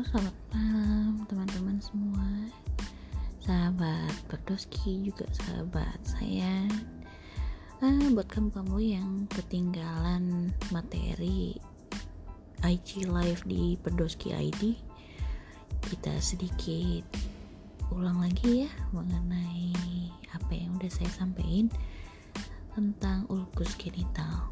selamat malam teman-teman semua. Sahabat Perdoski juga sahabat saya. Ah, Buat kamu-kamu yang ketinggalan materi IG Live di Perdoski ID Kita sedikit ulang lagi ya mengenai apa yang udah saya sampaikan tentang ulkus genital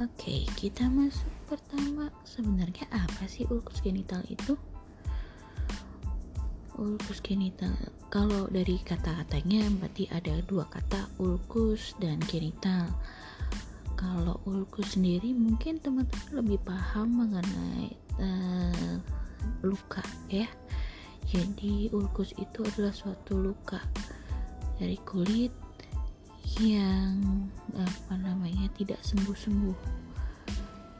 Oke, kita masuk pertama. Sebenarnya apa sih ulkus genital itu? Ulkus genital, kalau dari kata-katanya berarti ada dua kata, ulkus dan genital. Kalau ulkus sendiri mungkin teman-teman lebih paham mengenai uh, luka ya. Jadi ulkus itu adalah suatu luka dari kulit yang apa namanya tidak sembuh-sembuh.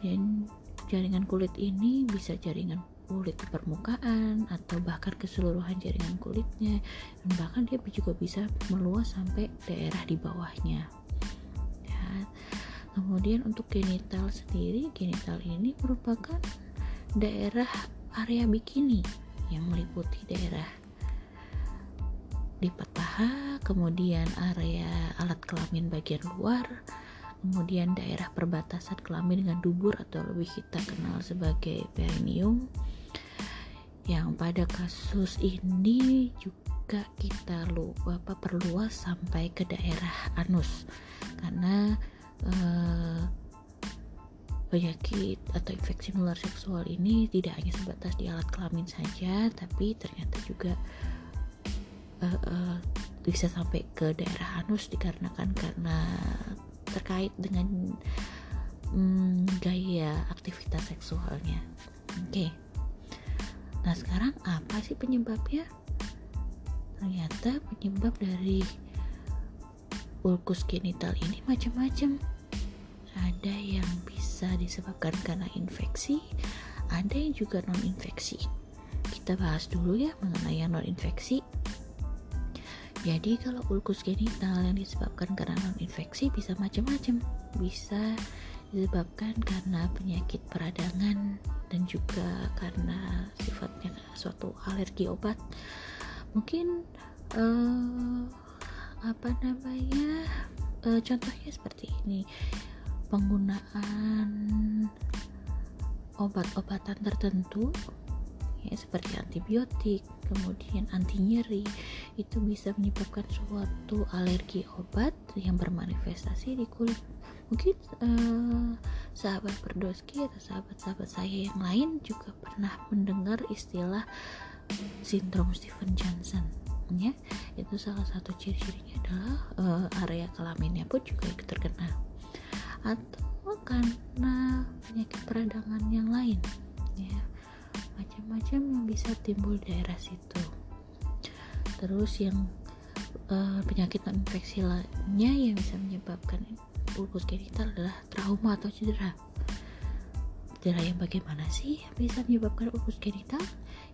Dan jaringan kulit ini bisa jaringan kulit di permukaan atau bahkan keseluruhan jaringan kulitnya. Dan bahkan dia juga bisa meluas sampai daerah di bawahnya. Ya. kemudian untuk genital sendiri genital ini merupakan daerah area bikini yang meliputi daerah lipat paha, kemudian area alat kelamin bagian luar, kemudian daerah perbatasan kelamin dengan dubur atau lebih kita kenal sebagai perineum. Yang pada kasus ini juga kita lupa apa perluas sampai ke daerah anus karena eh, penyakit atau infeksi menular seksual ini tidak hanya sebatas di alat kelamin saja, tapi ternyata juga uh, uh, bisa sampai ke daerah anus dikarenakan karena terkait dengan um, gaya aktivitas seksualnya. Oke. Okay. Nah, sekarang apa sih penyebabnya? Ternyata penyebab dari ulkus genital ini macam-macam. Ada yang bisa disebabkan karena infeksi, ada yang juga non infeksi. Kita bahas dulu ya mengenai yang non infeksi. Jadi kalau ulkus genital yang disebabkan karena non infeksi bisa macam-macam. Bisa disebabkan karena penyakit peradangan dan juga karena sifatnya suatu alergi obat. Mungkin uh, apa namanya? Uh, contohnya seperti ini. Penggunaan obat-obatan tertentu ya seperti antibiotik kemudian anti nyeri itu bisa menyebabkan suatu alergi obat yang bermanifestasi di kulit. Mungkin uh, sahabat perdoski atau sahabat-sahabat saya yang lain juga pernah mendengar istilah sindrom Steven Johnson ya. Itu salah satu ciri-cirinya adalah uh, area kelaminnya pun juga ikut terkena. Atau karena penyakit peradangan yang lain ya macam-macam yang bisa timbul di daerah situ. Terus yang uh, penyakit infeksi lainnya yang bisa menyebabkan ulkus genital adalah trauma atau cedera. Cedera yang bagaimana sih bisa menyebabkan ulkus genital?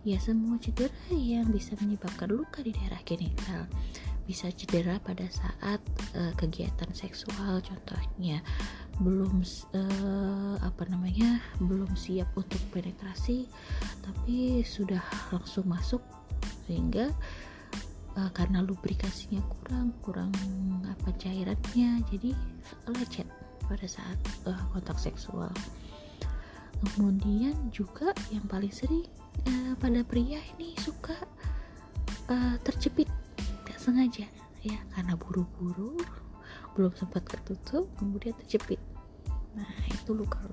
Ya semua cedera yang bisa menyebabkan luka di daerah genital bisa cedera pada saat uh, kegiatan seksual contohnya belum uh, apa namanya belum siap untuk penetrasi tapi sudah langsung masuk sehingga uh, karena lubrikasinya kurang kurang apa cairannya jadi lecet pada saat uh, kontak seksual. Kemudian juga yang paling sering uh, pada pria ini suka uh, terjepit sengaja. Ya karena buru-buru belum sempat ketutup kemudian terjepit. Nah itu luka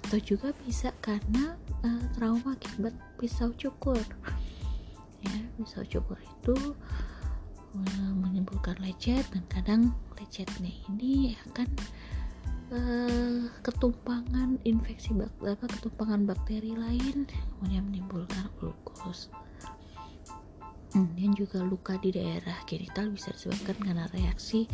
atau juga bisa karena uh, trauma akibat pisau cukur. Ya pisau cukur itu uh, menimbulkan lecet dan kadang lecetnya ini akan uh, ketumpangan infeksi bak ketumpangan bakteri lain kemudian menimbulkan ulkus kemudian juga luka di daerah genital bisa disebabkan karena reaksi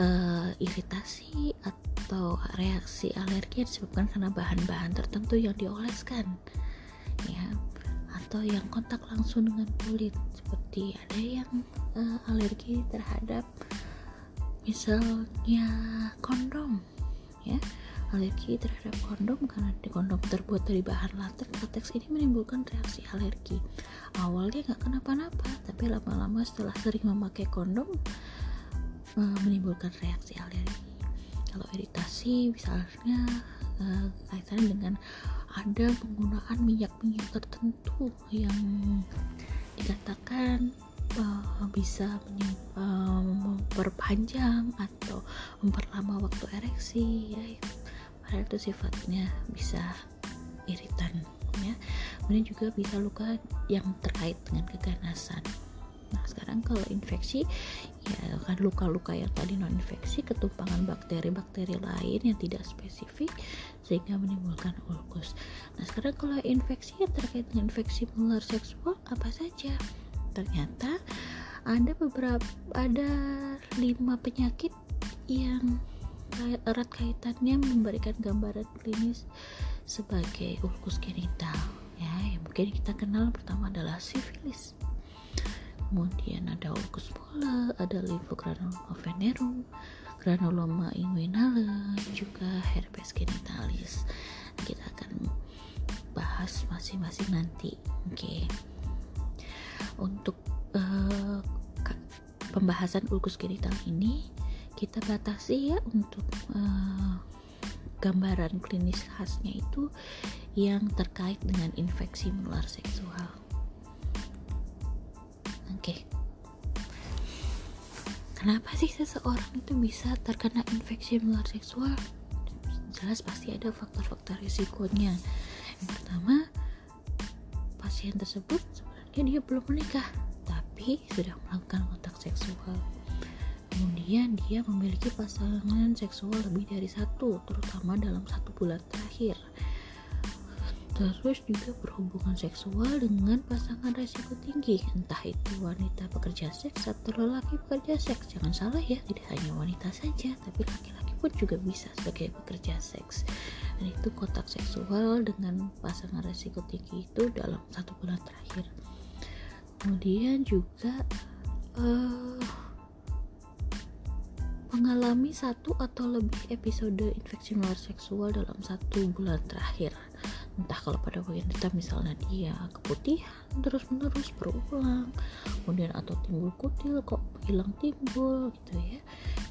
uh, iritasi atau reaksi alergi disebabkan karena bahan-bahan tertentu yang dioleskan ya. Atau yang kontak langsung dengan kulit seperti ada yang uh, alergi terhadap misalnya kondom ya alergi terhadap kondom karena kondom terbuat dari bahan latex latex ini menimbulkan reaksi alergi. Awalnya nggak kenapa-napa tapi lama-lama setelah sering memakai kondom uh, menimbulkan reaksi alergi. Kalau iritasi misalnya uh, kaitannya dengan ada penggunaan minyak-minyak tertentu yang dikatakan uh, bisa uh, memperpanjang atau memperlama waktu ereksi ya padahal itu sifatnya bisa iritan ya kemudian juga bisa luka yang terkait dengan keganasan Nah, sekarang kalau infeksi ya kan luka-luka yang tadi non infeksi ketumpangan bakteri-bakteri lain yang tidak spesifik sehingga menimbulkan ulkus. Nah, sekarang kalau infeksi yang terkait dengan infeksi menular seksual apa saja? Ternyata ada beberapa ada lima penyakit yang erat kaitannya memberikan gambaran klinis sebagai ulkus genital ya yang mungkin kita kenal pertama adalah sifilis kemudian ada ulcus pola, ada lymphogranuloma venerum, granuloma inguinale, juga herpes genitalis. Kita akan bahas masing-masing nanti. Oke. Okay. Untuk uh, pembahasan ulcus genital ini kita batasi ya untuk uh, gambaran klinis khasnya itu yang terkait dengan infeksi menular seksual. Oke. Kenapa sih seseorang itu bisa terkena infeksi menular seksual? Jelas pasti ada faktor-faktor risikonya. Yang pertama, pasien tersebut sebenarnya dia belum menikah, tapi sudah melakukan kontak seksual. Kemudian dia memiliki pasangan seksual lebih dari satu, terutama dalam satu bulan terakhir. Terus juga berhubungan seksual dengan pasangan resiko tinggi. Entah itu wanita pekerja seks atau lelaki pekerja seks. Jangan salah ya tidak hanya wanita saja tapi laki-laki pun juga bisa sebagai pekerja seks. Dan itu kontak seksual dengan pasangan resiko tinggi itu dalam satu bulan terakhir. Kemudian juga uh, mengalami satu atau lebih episode infeksi menular seksual dalam satu bulan terakhir. Entah kalau pada wanita misalnya dia keputihan terus menerus berulang. Kemudian atau timbul kutil kok hilang timbul gitu ya.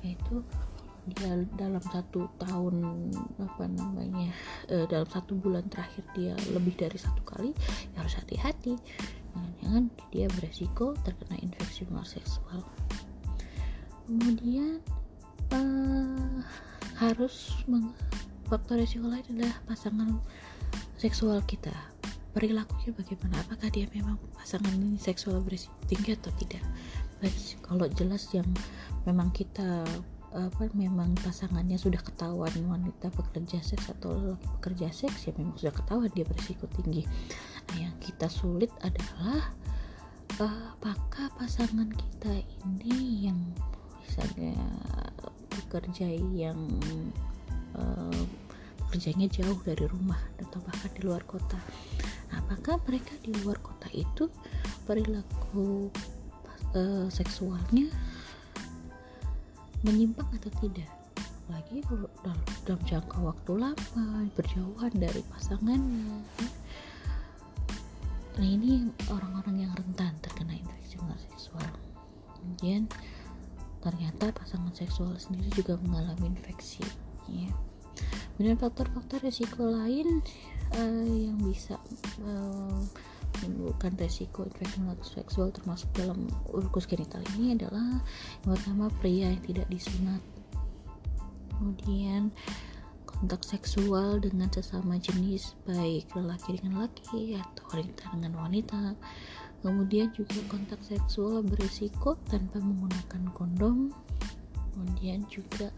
Yaitu dia dalam satu tahun apa namanya e, dalam satu bulan terakhir dia lebih dari satu kali ya harus hati-hati. Jangan dia beresiko terkena infeksi menular seksual. Kemudian e, harus faktor resiko lain adalah pasangan seksual kita. Perilakunya bagaimana? Apakah dia memang pasangan ini seksual berisiko tinggi atau tidak? Baik, kalau jelas yang memang kita apa memang pasangannya sudah ketahuan wanita pekerja seks atau lelaki pekerja seks ya memang sudah ketahuan dia berisiko tinggi. Nah yang kita sulit adalah uh, apakah pasangan kita ini yang misalnya bekerja yang uh, kerjanya jauh dari rumah atau bahkan di luar kota. Apakah mereka di luar kota itu perilaku uh, seksualnya menyimpang atau tidak? Lagi dalam jangka waktu lama berjauhan dari pasangannya. Nah ini orang-orang yang rentan terkena infeksi seksual. Kemudian ternyata pasangan seksual sendiri juga mengalami infeksi. Ya kemudian faktor-faktor resiko lain uh, yang bisa uh, menimbulkan resiko infeksi seksual termasuk dalam ulkus genital ini adalah yang pertama pria yang tidak disunat. Kemudian kontak seksual dengan sesama jenis baik lelaki dengan laki atau wanita dengan wanita kemudian juga kontak seksual berisiko tanpa menggunakan kondom. Kemudian juga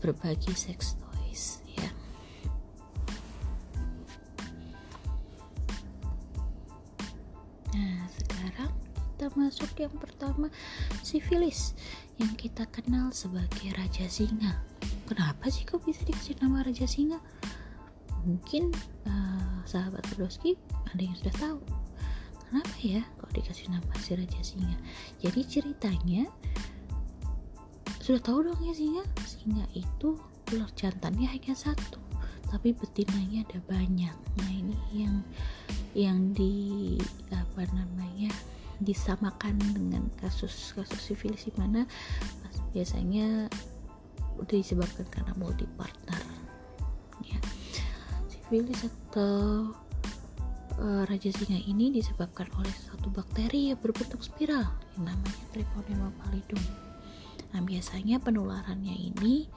berbagi seks toys ya. Nah sekarang kita masuk yang pertama sifilis yang kita kenal sebagai raja singa. Kenapa sih kok bisa dikasih nama raja singa? Mungkin uh, sahabat Rodoski ada yang sudah tahu kenapa ya? Kok dikasih nama si raja singa? Jadi ceritanya sudah tahu dong ya singa? Singa itu ular jantannya hanya satu tapi betinanya ada banyak. Nah ini yang yang di apa namanya disamakan dengan kasus-kasus sifilis di mana biasanya disebabkan karena multi partner ya. Sifilis atau uh, raja singa ini disebabkan oleh satu bakteri yang berbentuk spiral yang namanya Treponema pallidum nah biasanya penularannya ini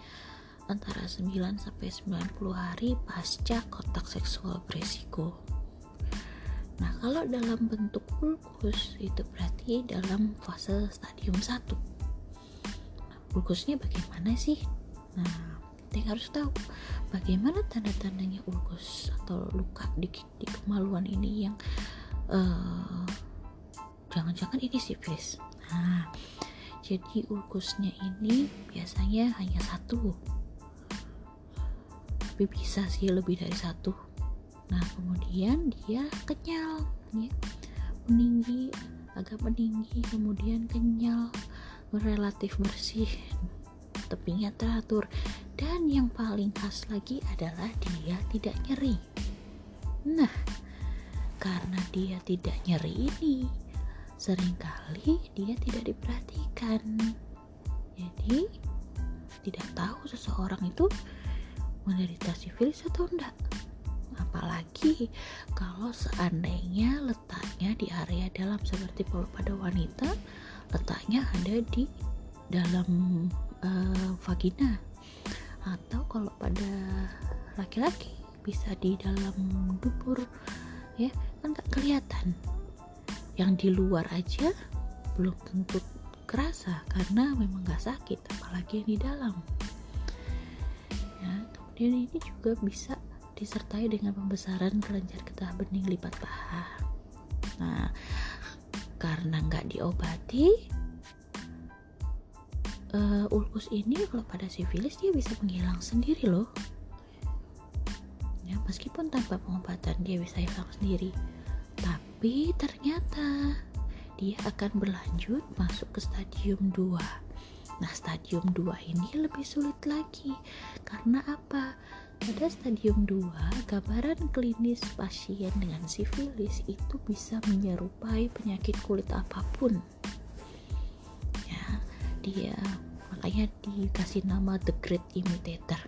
antara 9 sampai 90 hari pasca kontak seksual beresiko. Nah, kalau dalam bentuk ulkus itu berarti dalam fase stadium 1. Nah, ulkusnya bagaimana sih? Nah, kita harus tahu bagaimana tanda-tandanya ulkus atau luka di, di kemaluan ini yang eh, jangan-jangan ini sifilis. Nah, jadi ulkusnya ini biasanya hanya satu. Tapi bisa sih lebih dari satu. Nah kemudian dia kenyal ya. Meninggi agak meninggi kemudian kenyal relatif bersih. Tepinya teratur dan yang paling khas lagi adalah dia tidak nyeri. Nah karena dia tidak nyeri ini sering kali dia tidak diperhatikan. Jadi tidak tahu seseorang itu menderita sifilis atau enggak. Apalagi kalau seandainya letaknya di area dalam seperti pada wanita letaknya ada di dalam uh, vagina atau kalau pada laki-laki bisa di dalam dubur ya kan nggak kelihatan. Yang di luar aja belum tentu kerasa karena memang nggak sakit apalagi yang di dalam. Dan ini juga bisa disertai dengan pembesaran kelenjar getah bening lipat paha. Nah karena nggak diobati uh, ulkus ini kalau pada sifilis dia bisa menghilang sendiri loh ya meskipun tanpa pengobatan dia bisa hilang sendiri tapi ternyata dia akan berlanjut masuk ke stadium 2 Nah, stadium 2 ini lebih sulit lagi. Karena apa? Pada stadium 2, gambaran klinis pasien dengan sifilis itu bisa menyerupai penyakit kulit apa pun. Dia makanya dikasih nama the great imitator.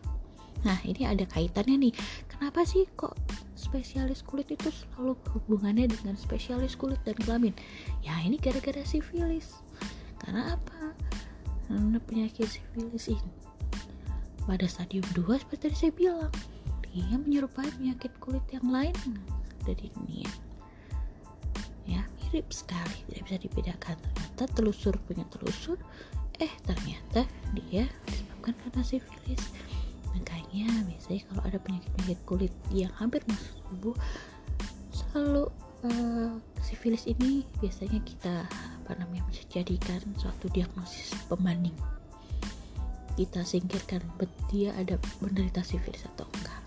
Nah, ini ada kaitannya nih. Kenapa sih kok spesialis kulit itu selalu hubungannya dengan spesialis kulit dan kelamin? Ya, ini gara-gara sifilis. Karena apa? karena penyakit sifilis ini pada stadium 2 seperti tadi saya bilang dia menyerupai penyakit kulit yang lain dari dunia ya mirip sekali tidak bisa dibedakan ternyata telusur punya telusur eh ternyata dia disebabkan karena sifilis. Makanya biasanya kalau ada penyakit-penyakit kulit yang hampir masuk tubuh selalu uh, sifilis ini biasanya kita apa namanya menjadikan suatu diagnosis pembanding kita singkirkan dia ada menderita sifilis atau enggak.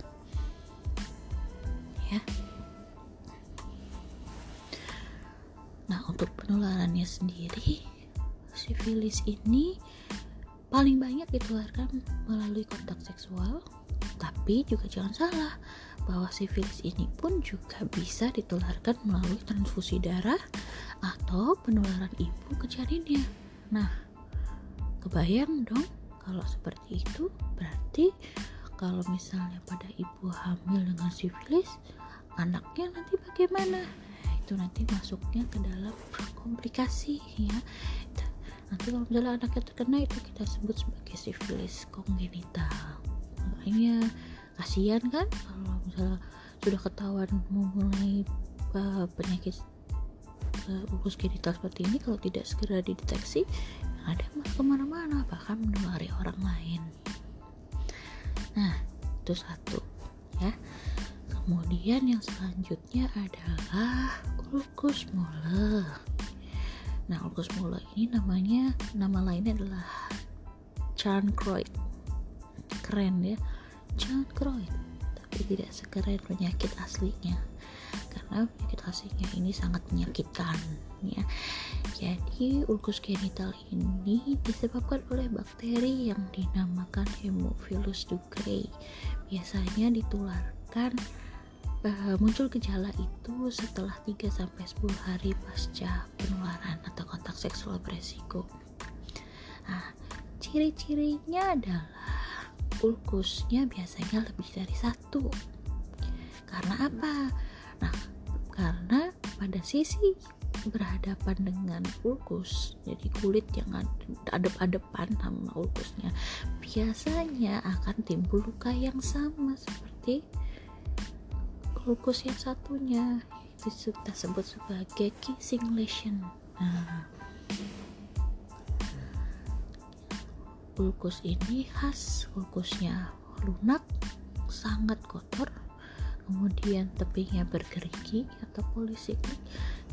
Ya. Nah untuk penularannya sendiri sifilis ini paling banyak ditularkan melalui kontak seksual tapi juga jangan salah bahwa sifilis ini pun juga bisa ditularkan melalui transfusi darah atau penularan ibu ke janinnya. Nah, kebayang dong kalau seperti itu berarti kalau misalnya pada ibu hamil dengan sifilis, anaknya nanti bagaimana? Itu nanti masuknya ke dalam komplikasi ya. Nanti kalau misalnya anaknya terkena itu kita sebut sebagai sifilis kongenital. Makanya kasihan kan? Kalau misalnya sudah ketahuan memulai uh, penyakit uh, usus genital seperti ini kalau tidak segera dideteksi ada malah ke mana-mana bahkan menulari orang lain. Nah itu satu ya. Kemudian yang selanjutnya adalah ulkus mole nah ulkus mole ini namanya nama lainnya adalah chancroid keren ya jangan kroid tapi tidak sekeren penyakit aslinya karena penyakit aslinya ini sangat menyakitkan ya. Jadi ulkus genital ini disebabkan oleh bakteri yang dinamakan Haemophilus ducreyi biasanya ditularkan uh, muncul gejala itu setelah 3 sampai 10 hari pasca penularan atau kontak seksual beresiko. Nah, ciri-cirinya adalah ulkusnya biasanya lebih dari satu. Karena apa? Nah, karena pada sisi berhadapan dengan ulkus jadi kulit yang adep-adepan sama ulkusnya biasanya akan timbul luka yang sama seperti ulkus yang satunya. Itu kita sebut sebagai kissing lesion. Nah ulkus ini khas ulkusnya lunak sangat kotor kemudian tepinya bergerigi atau polisiklik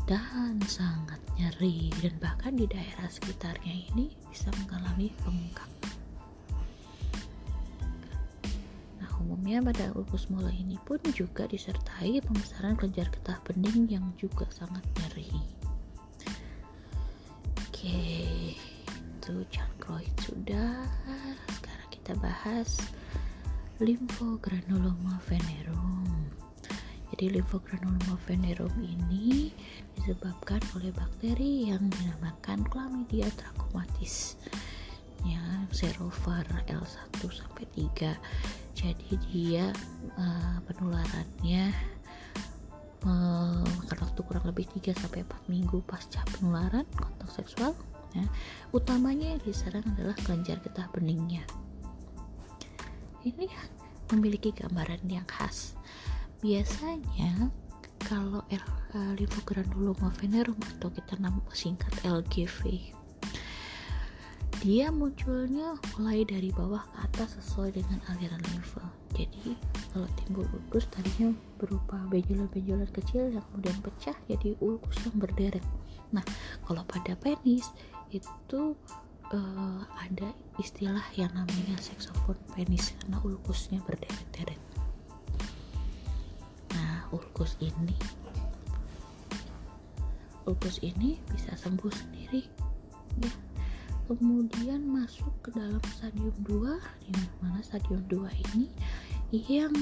dan sangat nyeri. Dan bahkan di daerah sekitarnya ini bisa mengalami bengkak umumnya pada ulkus mola ini pun juga disertai pembesaran kelenjar getah bening yang juga sangat nyeri. Oke, itu chondroid sudah. Sekarang kita bahas lymphogranuloma venerum. Jadi lymphogranuloma venerum ini disebabkan oleh bakteri yang dinamakan Chlamydia trachomatis ya serovar L1 sampai 3 jadi dia uh, penularannya memakan waktu kurang lebih 3 sampai 4 minggu pasca penularan kontak seksual ya. utamanya yang diserang adalah kelenjar getah beningnya ini memiliki gambaran yang khas biasanya kalau uh, lymphogranuloma venerum atau kita singkat LGV dia munculnya mulai dari bawah ke atas sesuai dengan aliran limfa jadi kalau timbul ulkus tadinya berupa benjolan-benjolan kecil yang kemudian pecah jadi ulkus yang berderet. Nah kalau pada penis itu uh, ada istilah yang namanya seksofon penis karena ulkusnya berderet-deret. Nah ulkus ini ulkus ini bisa sembuh sendiri. Ya kemudian masuk ke dalam stadium 2 di mana stadium 2 ini yang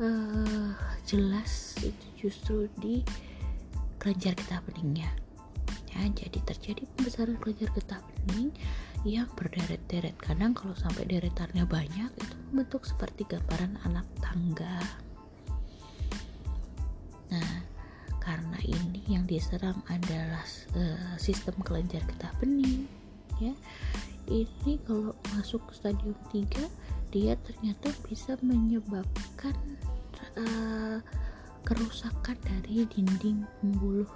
uh, jelas itu justru di kelenjar getah beningnya ya. Jadi terjadi pembesaran kelenjar getah bening yang berderet-deret. Kadang kalau sampai deretannya banyak itu membentuk seperti gambaran anak tangga. Nah karena ini yang diserang adalah uh, sistem kelenjar getah bening ya. Ini kalau masuk ke stadium 3 dia ternyata bisa menyebabkan uh, kerusakan dari dinding pembuluh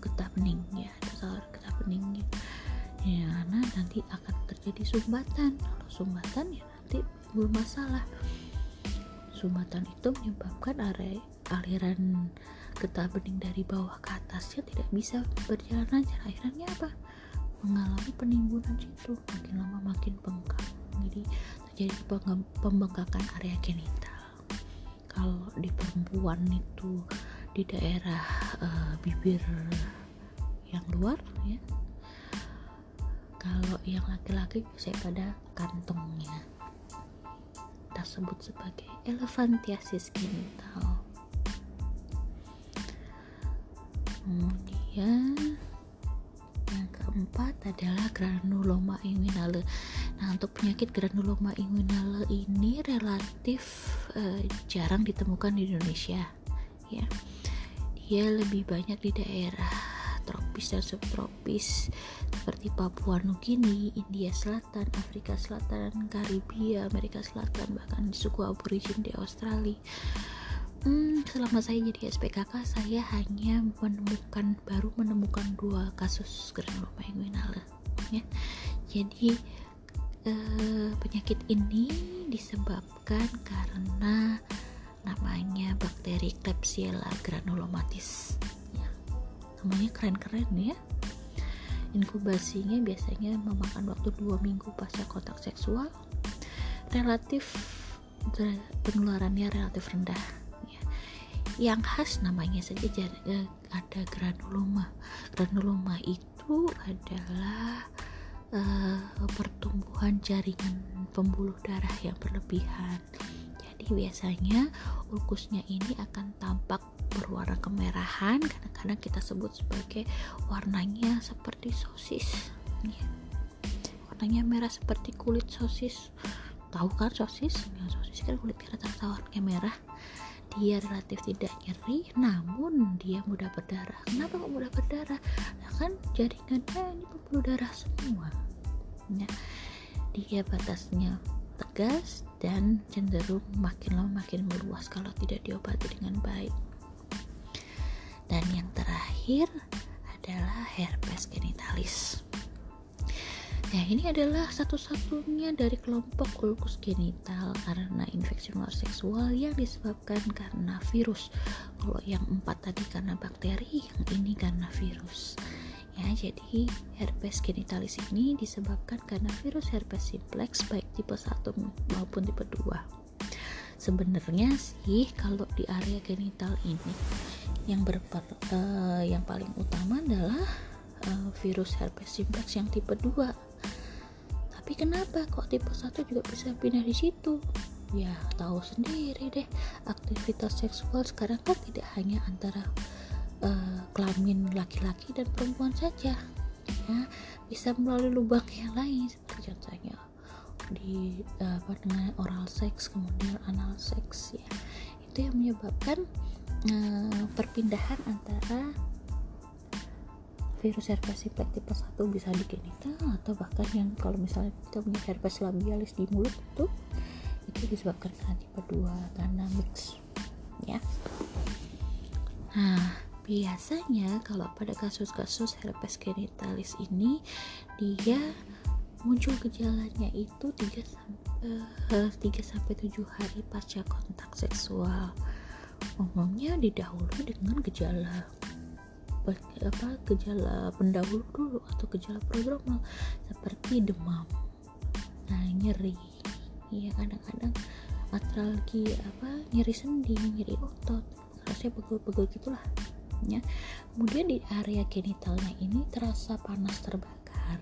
getah bening ya saluran getah beningnya ya. Karena nanti akan terjadi sumbatan. Kalau sumbatan ya nanti timbul masalah. Sumbatan itu menyebabkan area aliran getah bening dari bawah ke atasnya tidak bisa berjalan lancar. Akhirnya apa mengalami penimbunan situ makin lama makin bengkak. Jadi terjadi pembengkakan area genital. Kalau di perempuan itu di daerah uh, bibir yang luar ya. Kalau yang laki-laki saya pada kantongnya. Kita sebut sebagai elephantiasis genital keempat adalah granuloma inguinale. Nah, untuk penyakit granuloma inguinale ini relatif uh, jarang ditemukan di Indonesia. Ya, dia lebih banyak di daerah tropis dan subtropis seperti Papua Nugini, India Selatan, Afrika Selatan, Karibia, Amerika Selatan, bahkan suku aborigin di Australia hmm, selama saya jadi SPKK saya hanya menemukan baru menemukan dua kasus granuloma inguinale ya. Jadi eh, penyakit ini disebabkan karena namanya bakteri Klebsiella granulomatis ya. namanya keren-keren ya. Inkubasinya biasanya memakan waktu dua minggu pasca kontak seksual. Relatif penularannya relatif rendah yang khas namanya saja eh, ada granuloma. Granuloma itu adalah uh, pertumbuhan jaringan pembuluh darah yang berlebihan. Jadi biasanya ulkusnya ini akan tampak berwarna kemerahan kadang-kadang kita sebut sebagai warnanya seperti sosis. Ya. warnanya merah seperti kulit sosis. Tahu kan sosis? Ya, sosis kan kulitnya rata-rata warnanya merah dia relatif tidak nyeri namun dia mudah berdarah. Kenapa kok mudah berdarah? Nah, kan jaringannya ini pembuluh darah semua. Ya. dia batasnya tegas dan cenderung makin lama makin meluas kalau tidak diobati dengan baik. Dan yang terakhir adalah herpes genitalis Nah, ini adalah satu-satunya dari kelompok ulkus genital karena infeksi menular seksual yang disebabkan karena virus. Kalau yang empat tadi karena bakteri, yang ini karena virus. Ya, jadi herpes genitalis ini disebabkan karena virus herpes simplex baik tipe 1 maupun tipe 2. Sebenarnya sih kalau di area genital ini yang berper, uh, yang paling utama adalah uh, virus herpes simplex yang tipe 2 tapi kenapa kok tipe 1 juga bisa pindah di situ? Ya tahu sendiri deh. Aktivitas seksual sekarang kan tidak hanya antara uh, kelamin laki-laki dan perempuan saja. Ya bisa melalui lubang yang lain seperti contohnya di uh, apa dengan oral seks kemudian anal seks ya. Itu yang menyebabkan uh, perpindahan antara virus herpes simplex tipe 1 bisa di genital atau bahkan yang kalau misalnya kita punya herpes labialis di mulut itu itu disebabkan karena tipe 2 karena mix ya. Nah biasanya kalau pada kasus-kasus herpes genitalis ini dia muncul gejalanya itu 3 sampai, uh, 3 sampai 7 hari pasca kontak seksual. Umumnya didahului dengan gejala apa gejala pendahulu dulu atau gejala prodromal seperti demam. Nah nyeri. Ya kadang-kadang atralgi apa nyeri sendi nyeri otot. Rasanya pegel-pegel gitulah. Ya. Kemudian di area genitalnya ini terasa panas terbakar.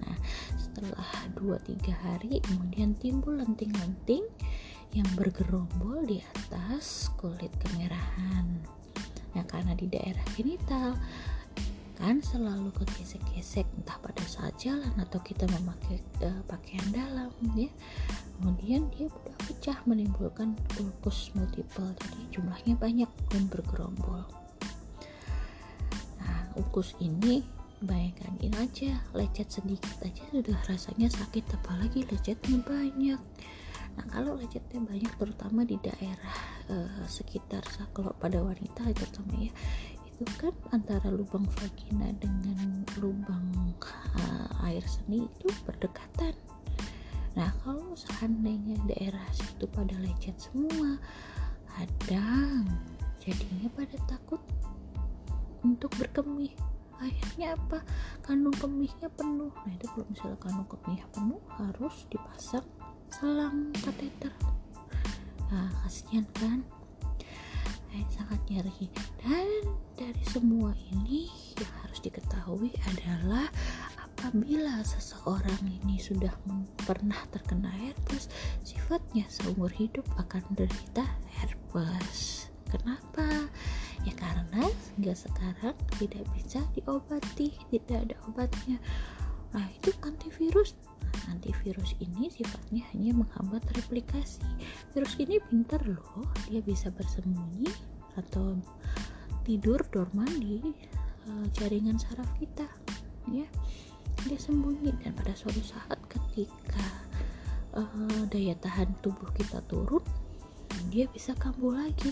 Nah setelah 2-3 hari kemudian timbul lenting-lenting yang bergerombol di atas kulit kemerahan ya karena di daerah genital kan selalu kegesek-gesek entah pada saat jalan atau kita memakai uh, pakaian dalam ya. Kemudian dia mudah pecah menimbulkan ulkus multiple jadi jumlahnya banyak dan bergerombol. Nah ulkus ini bayangkan ini aja lecet sedikit aja sudah rasanya sakit apalagi lecetnya banyak nah kalau lecetnya banyak terutama di daerah uh, sekitar kalau pada wanita terutama ya itu kan antara lubang vagina dengan lubang uh, air seni itu berdekatan. Nah kalau seandainya daerah situ pada lecet semua kadang jadinya pada takut untuk berkemih. Akhirnya apa? Kandung kemihnya penuh. Nah itu kalau misalnya kandung kemih penuh harus dipasang selang kateter nah kasihan kan? Eh, sangat nyeri. Dan dari semua ini yang harus diketahui adalah apabila seseorang ini sudah pernah terkena herpes sifatnya seumur hidup akan menderita herpes. Kenapa? Ya karena hingga sekarang tidak bisa diobati tidak ada obatnya nah itu antivirus. Antivirus ini sifatnya hanya menghambat replikasi. Virus ini pintar loh. Dia bisa bersembunyi atau tidur dorman di uh, jaringan saraf kita ya. Dia sembunyi dan pada suatu saat ketika uh, daya tahan tubuh kita turun dia bisa kambuh lagi.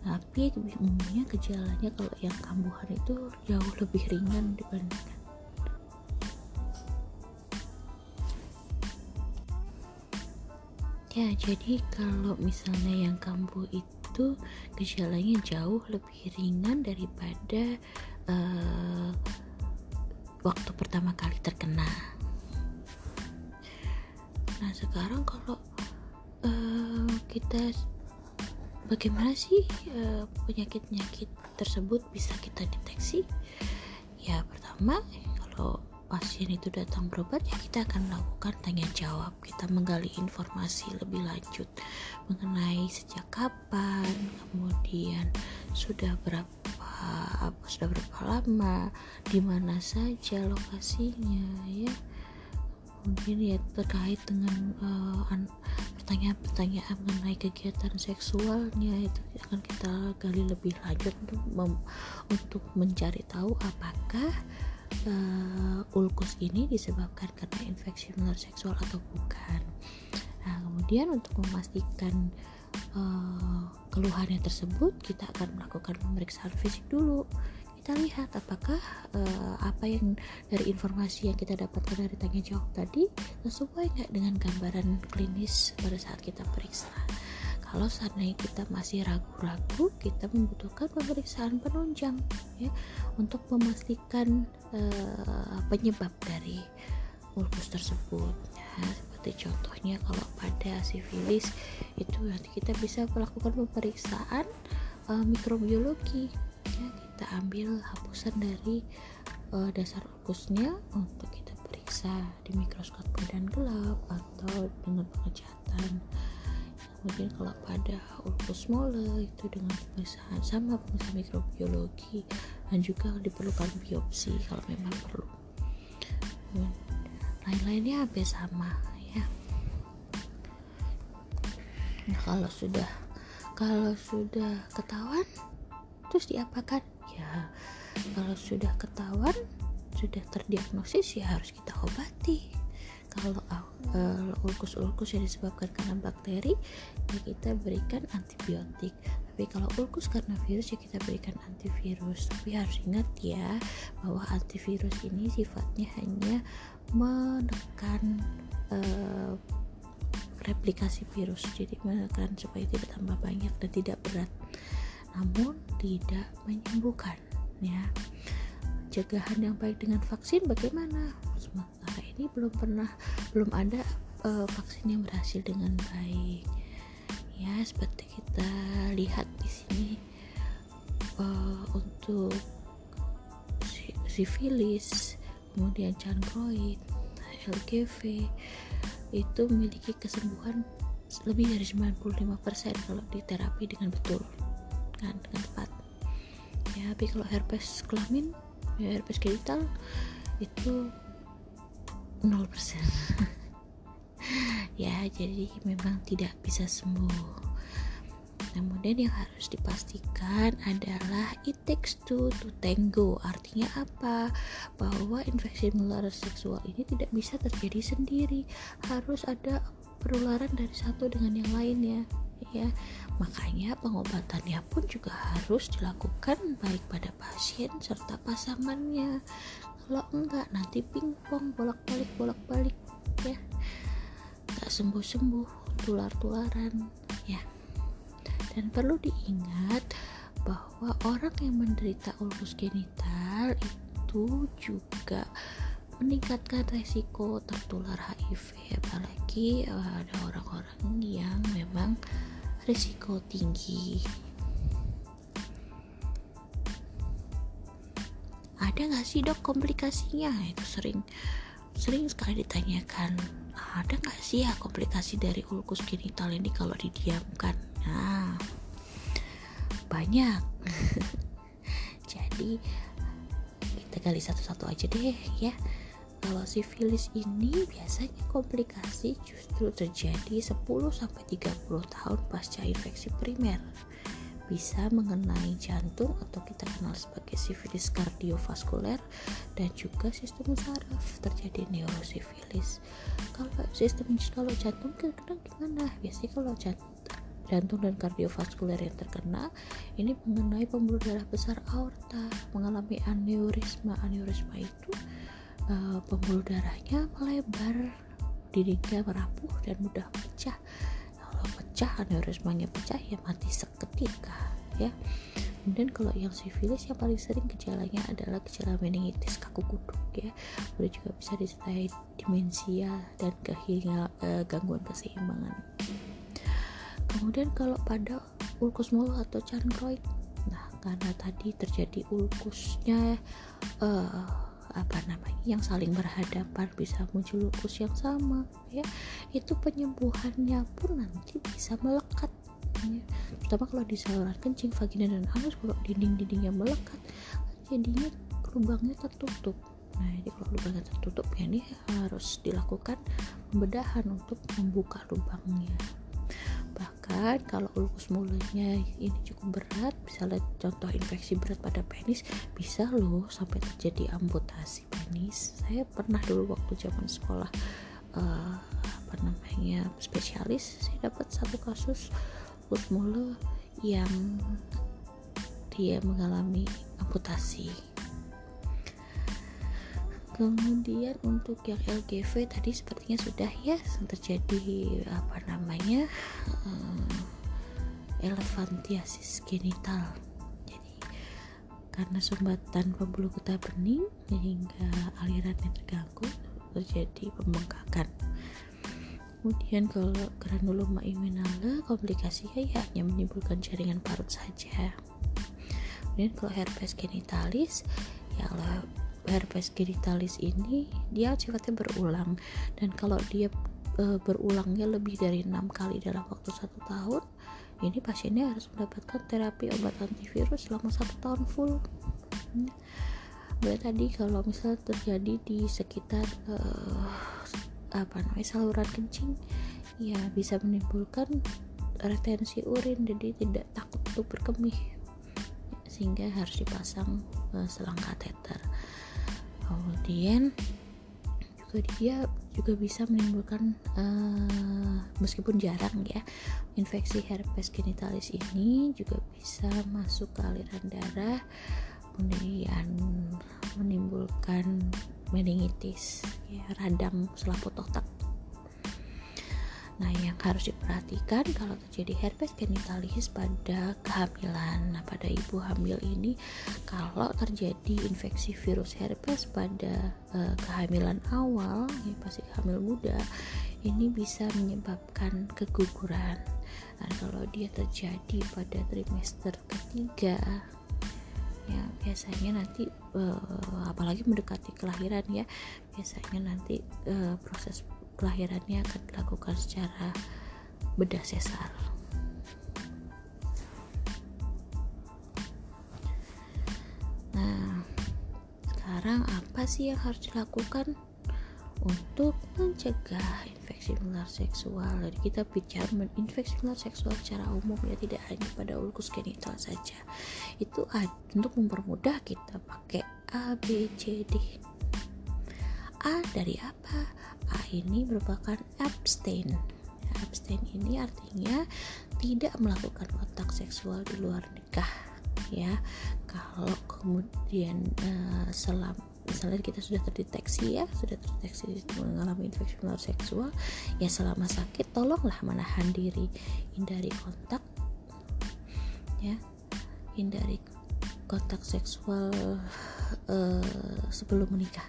Tapi umumnya gejalanya kalau yang kambuhan itu jauh lebih ringan dibandingkan ya jadi kalau misalnya yang kambuh itu gejalanya jauh lebih ringan daripada uh, waktu pertama kali terkena. Nah sekarang kalau uh, kita bagaimana sih uh, penyakit-penyakit tersebut bisa kita deteksi? Ya pertama kalau pasien itu datang berobat ya kita akan melakukan tanya jawab. Kita menggali informasi lebih lanjut mengenai sejak kapan kemudian sudah berapa apa sudah berapa lama di mana saja lokasinya ya. Kemudian ya terkait dengan pertanyaan pertanyaan-pertanyaan mengenai kegiatan seksualnya itu akan kita gali lebih lanjut untuk untuk mencari tahu apakah uh, ulkus ini disebabkan karena infeksi menular seksual atau bukan. Nah, kemudian untuk memastikan uh, keluhannya tersebut, kita akan melakukan pemeriksaan fisik dulu. Kita lihat apakah uh, apa yang dari informasi yang kita dapatkan dari tanya jawab tadi sesuai nggak dengan gambaran klinis pada saat kita periksa kalau seandainya kita masih ragu-ragu kita membutuhkan pemeriksaan penunjang ya untuk memastikan uh, penyebab dari ulkus tersebut. Ya, seperti contohnya kalau pada sifilis itu nanti kita bisa melakukan pemeriksaan uh, mikrobiologi. Ya kita ambil hapusan dari uh, dasar ulkusnya untuk kita periksa di mikroskop keadaan gelap atau dengan pengecatan kemudian kalau pada ulkus mole itu dengan pemeriksaan sama pemeriksaan mikrobiologi dan juga diperlukan biopsi kalau memang perlu. Lain-lainnya hampir sama ya. Nah kalau sudah kalau sudah ketahuan terus diapakan? Ya kalau sudah ketahuan sudah terdiagnosis ya harus kita obati kalau uh, ulkus-ulkus yang disebabkan karena bakteri ya kita berikan antibiotik. Tapi kalau ulkus karena virus ya kita berikan antivirus. Tapi harus ingat ya bahwa antivirus ini sifatnya hanya menekan uh, replikasi virus. Jadi menekan supaya tidak tambah banyak dan tidak berat. Namun tidak menyembuhkan ya. Pencegahan yang baik dengan vaksin bagaimana ini belum pernah belum ada uh, vaksin yang berhasil dengan baik. Ya seperti kita lihat di sini uh, untuk sifilis kemudian chancroid LGV itu memiliki kesembuhan lebih dari 95% kalau diterapi dengan betul kan dengan tepat. Ya tapi kalau herpes kelamin ya herpes genital itu 0% ya jadi memang tidak bisa sembuh Kemudian yang harus dipastikan adalah it takes two to tango. Artinya apa? Bahwa infeksi menular seksual ini tidak bisa terjadi sendiri. Harus ada penularan dari satu dengan yang lainnya ya makanya pengobatannya pun juga harus dilakukan baik pada pasien serta pasangannya kalau enggak. Nanti pingpong bolak-balik bolak-balik ya. Tak sembuh-sembuh tular-tularan ya. Dan perlu diingat bahwa orang yang menderita ulkus genital itu juga meningkatkan resiko tertular HIV. Apalagi eh, ada orang-orang yang memang risiko tinggi. Ada nggak sih dok komplikasinya? Itu sering sering sekali ditanyakan. Ada nggak sih ya komplikasi dari ulkus genital ini kalau didiamkan? Nah, banyak. Jadi kita gali satu-satu aja deh ya kalau sifilis ini biasanya komplikasi justru terjadi 10 sampai 30 tahun pasca infeksi primer. Bisa mengenai jantung atau kita kenal sebagai sifilis kardiovaskuler dan juga sistem saraf terjadi neurosifilis. Kalau sistem kalau jantung terkena gimana? Biasanya kalau jantung dan kardiovaskuler yang terkena ini mengenai pembuluh darah besar aorta mengalami aneurisma aneurisma itu uh, pembuluh darahnya melebar dirinya merapuh dan mudah pecah kalau pecah aneurismanya pecah ya mati seketika ya. Kemudian kalau yang sifilis yang paling sering gejalanya adalah gejala meningitis kaku kuduk ya. Kemudian juga bisa disertai demensia dan kehilangan uh, gangguan keseimbangan. Kemudian kalau pada ulkus mulut atau chancroid nah karena tadi terjadi ulkusnya uh, apa namanya yang saling berhadapan bisa muncul ulkus yang sama ya. Itu penyembuhannya pun nanti bisa melekat ya. terutama kalau di saluran kencing vagina dan anus kalau dinding-dindingnya melekat jadinya lubangnya tertutup. Nah jadi kalau lubangnya tertutup ya ini harus dilakukan pembedahan untuk membuka lubangnya bahkan kalau ulkus mulutnya ini cukup berat misalnya contoh infeksi berat pada penis bisa loh sampai terjadi amputasi penis. Saya pernah dulu waktu zaman sekolah uh, apa namanya spesialis saya dapat satu kasus ulkus mulut yang dia mengalami amputasi kemudian untuk yang LGV tadi sepertinya sudah ya terjadi apa namanya uh, elefantiasis genital. Jadi karena sumbatan pembuluh getah bening sehingga alirannya terganggu terjadi pembengkakan. Kemudian kalau granuloma inguinale komplikasinya ya hanya menimbulkan jaringan parut saja. Kemudian kalau herpes genitalis ya herpes genitalis ini dia sifatnya berulang. Dan kalau dia e, berulangnya lebih dari enam kali dalam waktu satu tahun ini pasiennya harus mendapatkan terapi obat antivirus selama satu tahun full. Berarti tadi kalau misalnya terjadi di sekitar uh, apa namanya saluran kencing ya bisa menimbulkan retensi urin jadi tidak takut untuk berkemih sehingga harus dipasang uh, selang kateter kemudian juga dia juga bisa menimbulkan uh, meskipun jarang ya infeksi herpes genitalis ini juga bisa masuk ke aliran darah kemudian menimbulkan meningitis ya radang selaput otak Nah, yang harus diperhatikan kalau terjadi herpes genitalis pada kehamilan. Nah, pada ibu hamil ini kalau terjadi infeksi virus herpes pada uh, kehamilan awal, ya pasti hamil muda, ini bisa menyebabkan keguguran. Nah, kalau dia terjadi pada trimester ketiga, ya biasanya nanti uh, apalagi mendekati kelahiran ya, biasanya nanti uh, proses kelahirannya akan dilakukan secara bedah sesar. Nah, sekarang apa sih yang harus dilakukan untuk mencegah infeksi menular seksual? Jadi kita bicara infeksi menular seksual secara umum ya tidak hanya pada ulkus genital saja. Itu untuk mempermudah kita pakai A, B, C, D. A dari apa? A ini merupakan abstain. Abstain ini artinya tidak melakukan kontak seksual di luar nikah ya. Kalau kemudian uh, selam misalnya kita sudah terdeteksi ya sudah terdeteksi mengalami infeksi menular seksual ya selama sakit tolonglah menahan diri hindari kontak ya hindari kontak seksual uh, sebelum menikah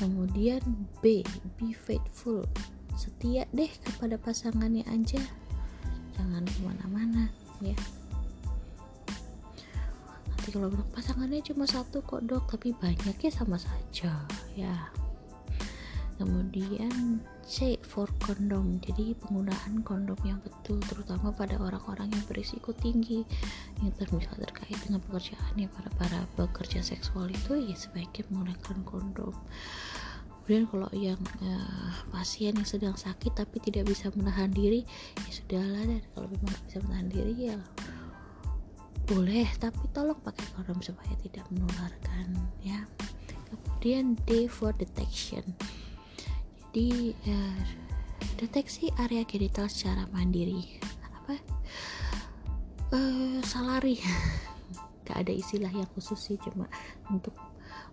kemudian B be faithful. Setia deh kepada pasangannya aja. Jangan ke mana-mana ya. Nanti kalau pasangannya cuma satu kok dok tapi banyaknya sama saja ya. Kemudian C for kondom. Jadi penggunaan kondom yang betul terutama pada orang-orang yang berisiko tinggi. Yang misalnya terkait dengan pekerjaannya para para pekerja seksual itu ya sebaiknya menggunakan kondom. Kemudian kalau yang uh, pasien yang sedang sakit tapi tidak bisa menahan diri ya sudahlah dan kalau memang bisa menahan diri ya boleh. Tapi tolong pakai kondom supaya tidak menularkan ya. Kemudian D for detection di uh, deteksi area genital secara mandiri. Apa? Uh, salari. Gak ada istilah yang khusus sih cuma untuk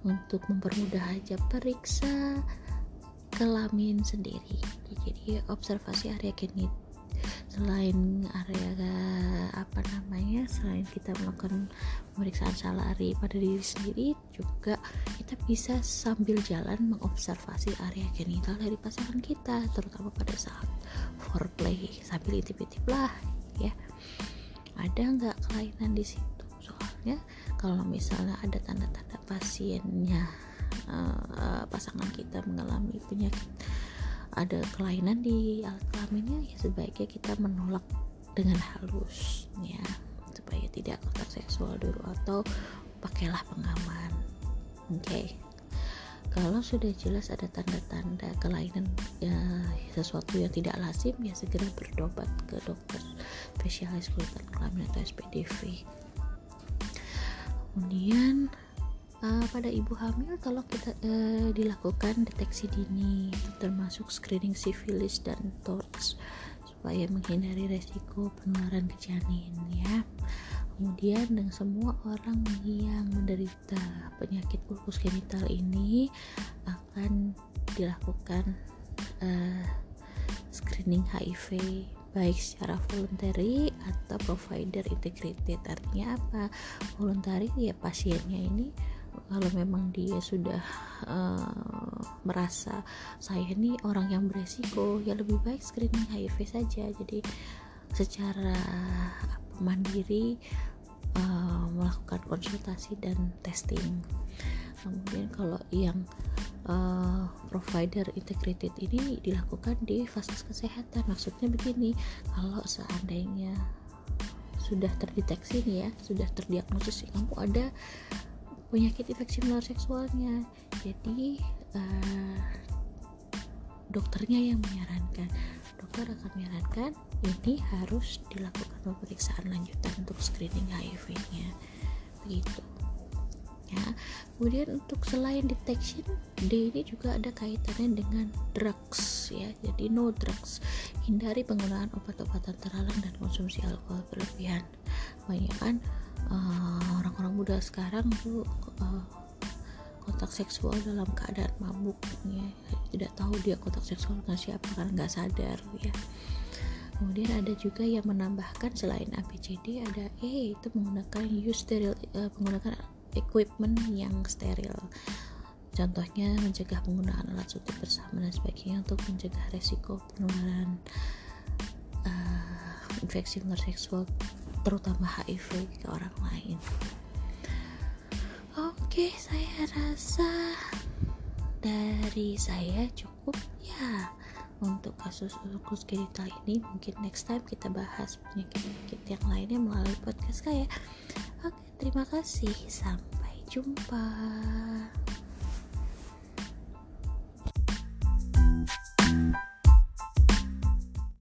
untuk mempermudah aja periksa kelamin sendiri. Jadi observasi area genital selain area apa namanya selain kita melakukan pemeriksaan salari pada diri sendiri juga kita bisa sambil jalan mengobservasi area genital dari pasangan kita terutama pada saat foreplay. Sambil intip-intip lah ya. Ada nggak kelainan di situ? Soalnya kalau misalnya ada tanda-tanda pasiennya uh, pasangan kita mengalami penyakit ada kelainan di alat kelaminnya ya sebaiknya kita menolak dengan halus ya supaya tidak kontak seksual dulu atau pakailah pengaman oke okay. kalau sudah jelas ada tanda-tanda kelainan ya, sesuatu yang tidak lazim ya segera berobat ke dokter spesialis kulit kelamin atau SPDV kemudian uh, pada ibu hamil kalau kita uh, dilakukan deteksi dini termasuk screening sifilis dan TORCH supaya menghindari resiko penularan ke janin ya. Kemudian dengan semua orang yang menderita penyakit ulkus genital ini akan dilakukan uh, screening HIV baik secara voluntary atau provider integrated. Artinya apa? Voluntary ya pasiennya ini kalau memang dia sudah uh, merasa saya ini orang yang beresiko ya lebih baik screening HIV saja. Jadi secara mandiri uh, melakukan konsultasi dan testing. Kemudian kalau yang uh, provider integrated ini dilakukan di fasilitas kesehatan. Maksudnya begini kalau seandainya sudah terdeteksi nih ya sudah terdiagnosis kamu ada penyakit infeksi menular seksualnya. Jadi uh, dokternya yang menyarankan. Dokter akan menyarankan ini harus dilakukan pemeriksaan lanjutan untuk screening HIV-nya begitu. Ya. Kemudian untuk selain detection D ini juga ada kaitannya dengan drugs ya. Jadi no drugs. Hindari penggunaan obat-obatan terlarang dan konsumsi alkohol berlebihan. Banyak uh, orang-orang muda sekarang tuh uh, kontak seksual dalam keadaan mabuk ya. Tidak tahu dia kontak seksual dengan siapa karena nggak sadar ya. Kemudian ada juga yang menambahkan selain ABCD ada E itu menggunakan use steril uh, menggunakan equipment yang steril. Contohnya mencegah penggunaan alat suntik bersama dan sebagainya untuk mencegah resiko penularan uh, infeksi menular seksual terutama HIV ke orang lain. Oke saya rasa dari saya cukup ya. Untuk kasus usus genital ini mungkin next time kita bahas penyakit-penyakit yang lainnya melalui podcast saya. Oke terima kasih. Sampai jumpa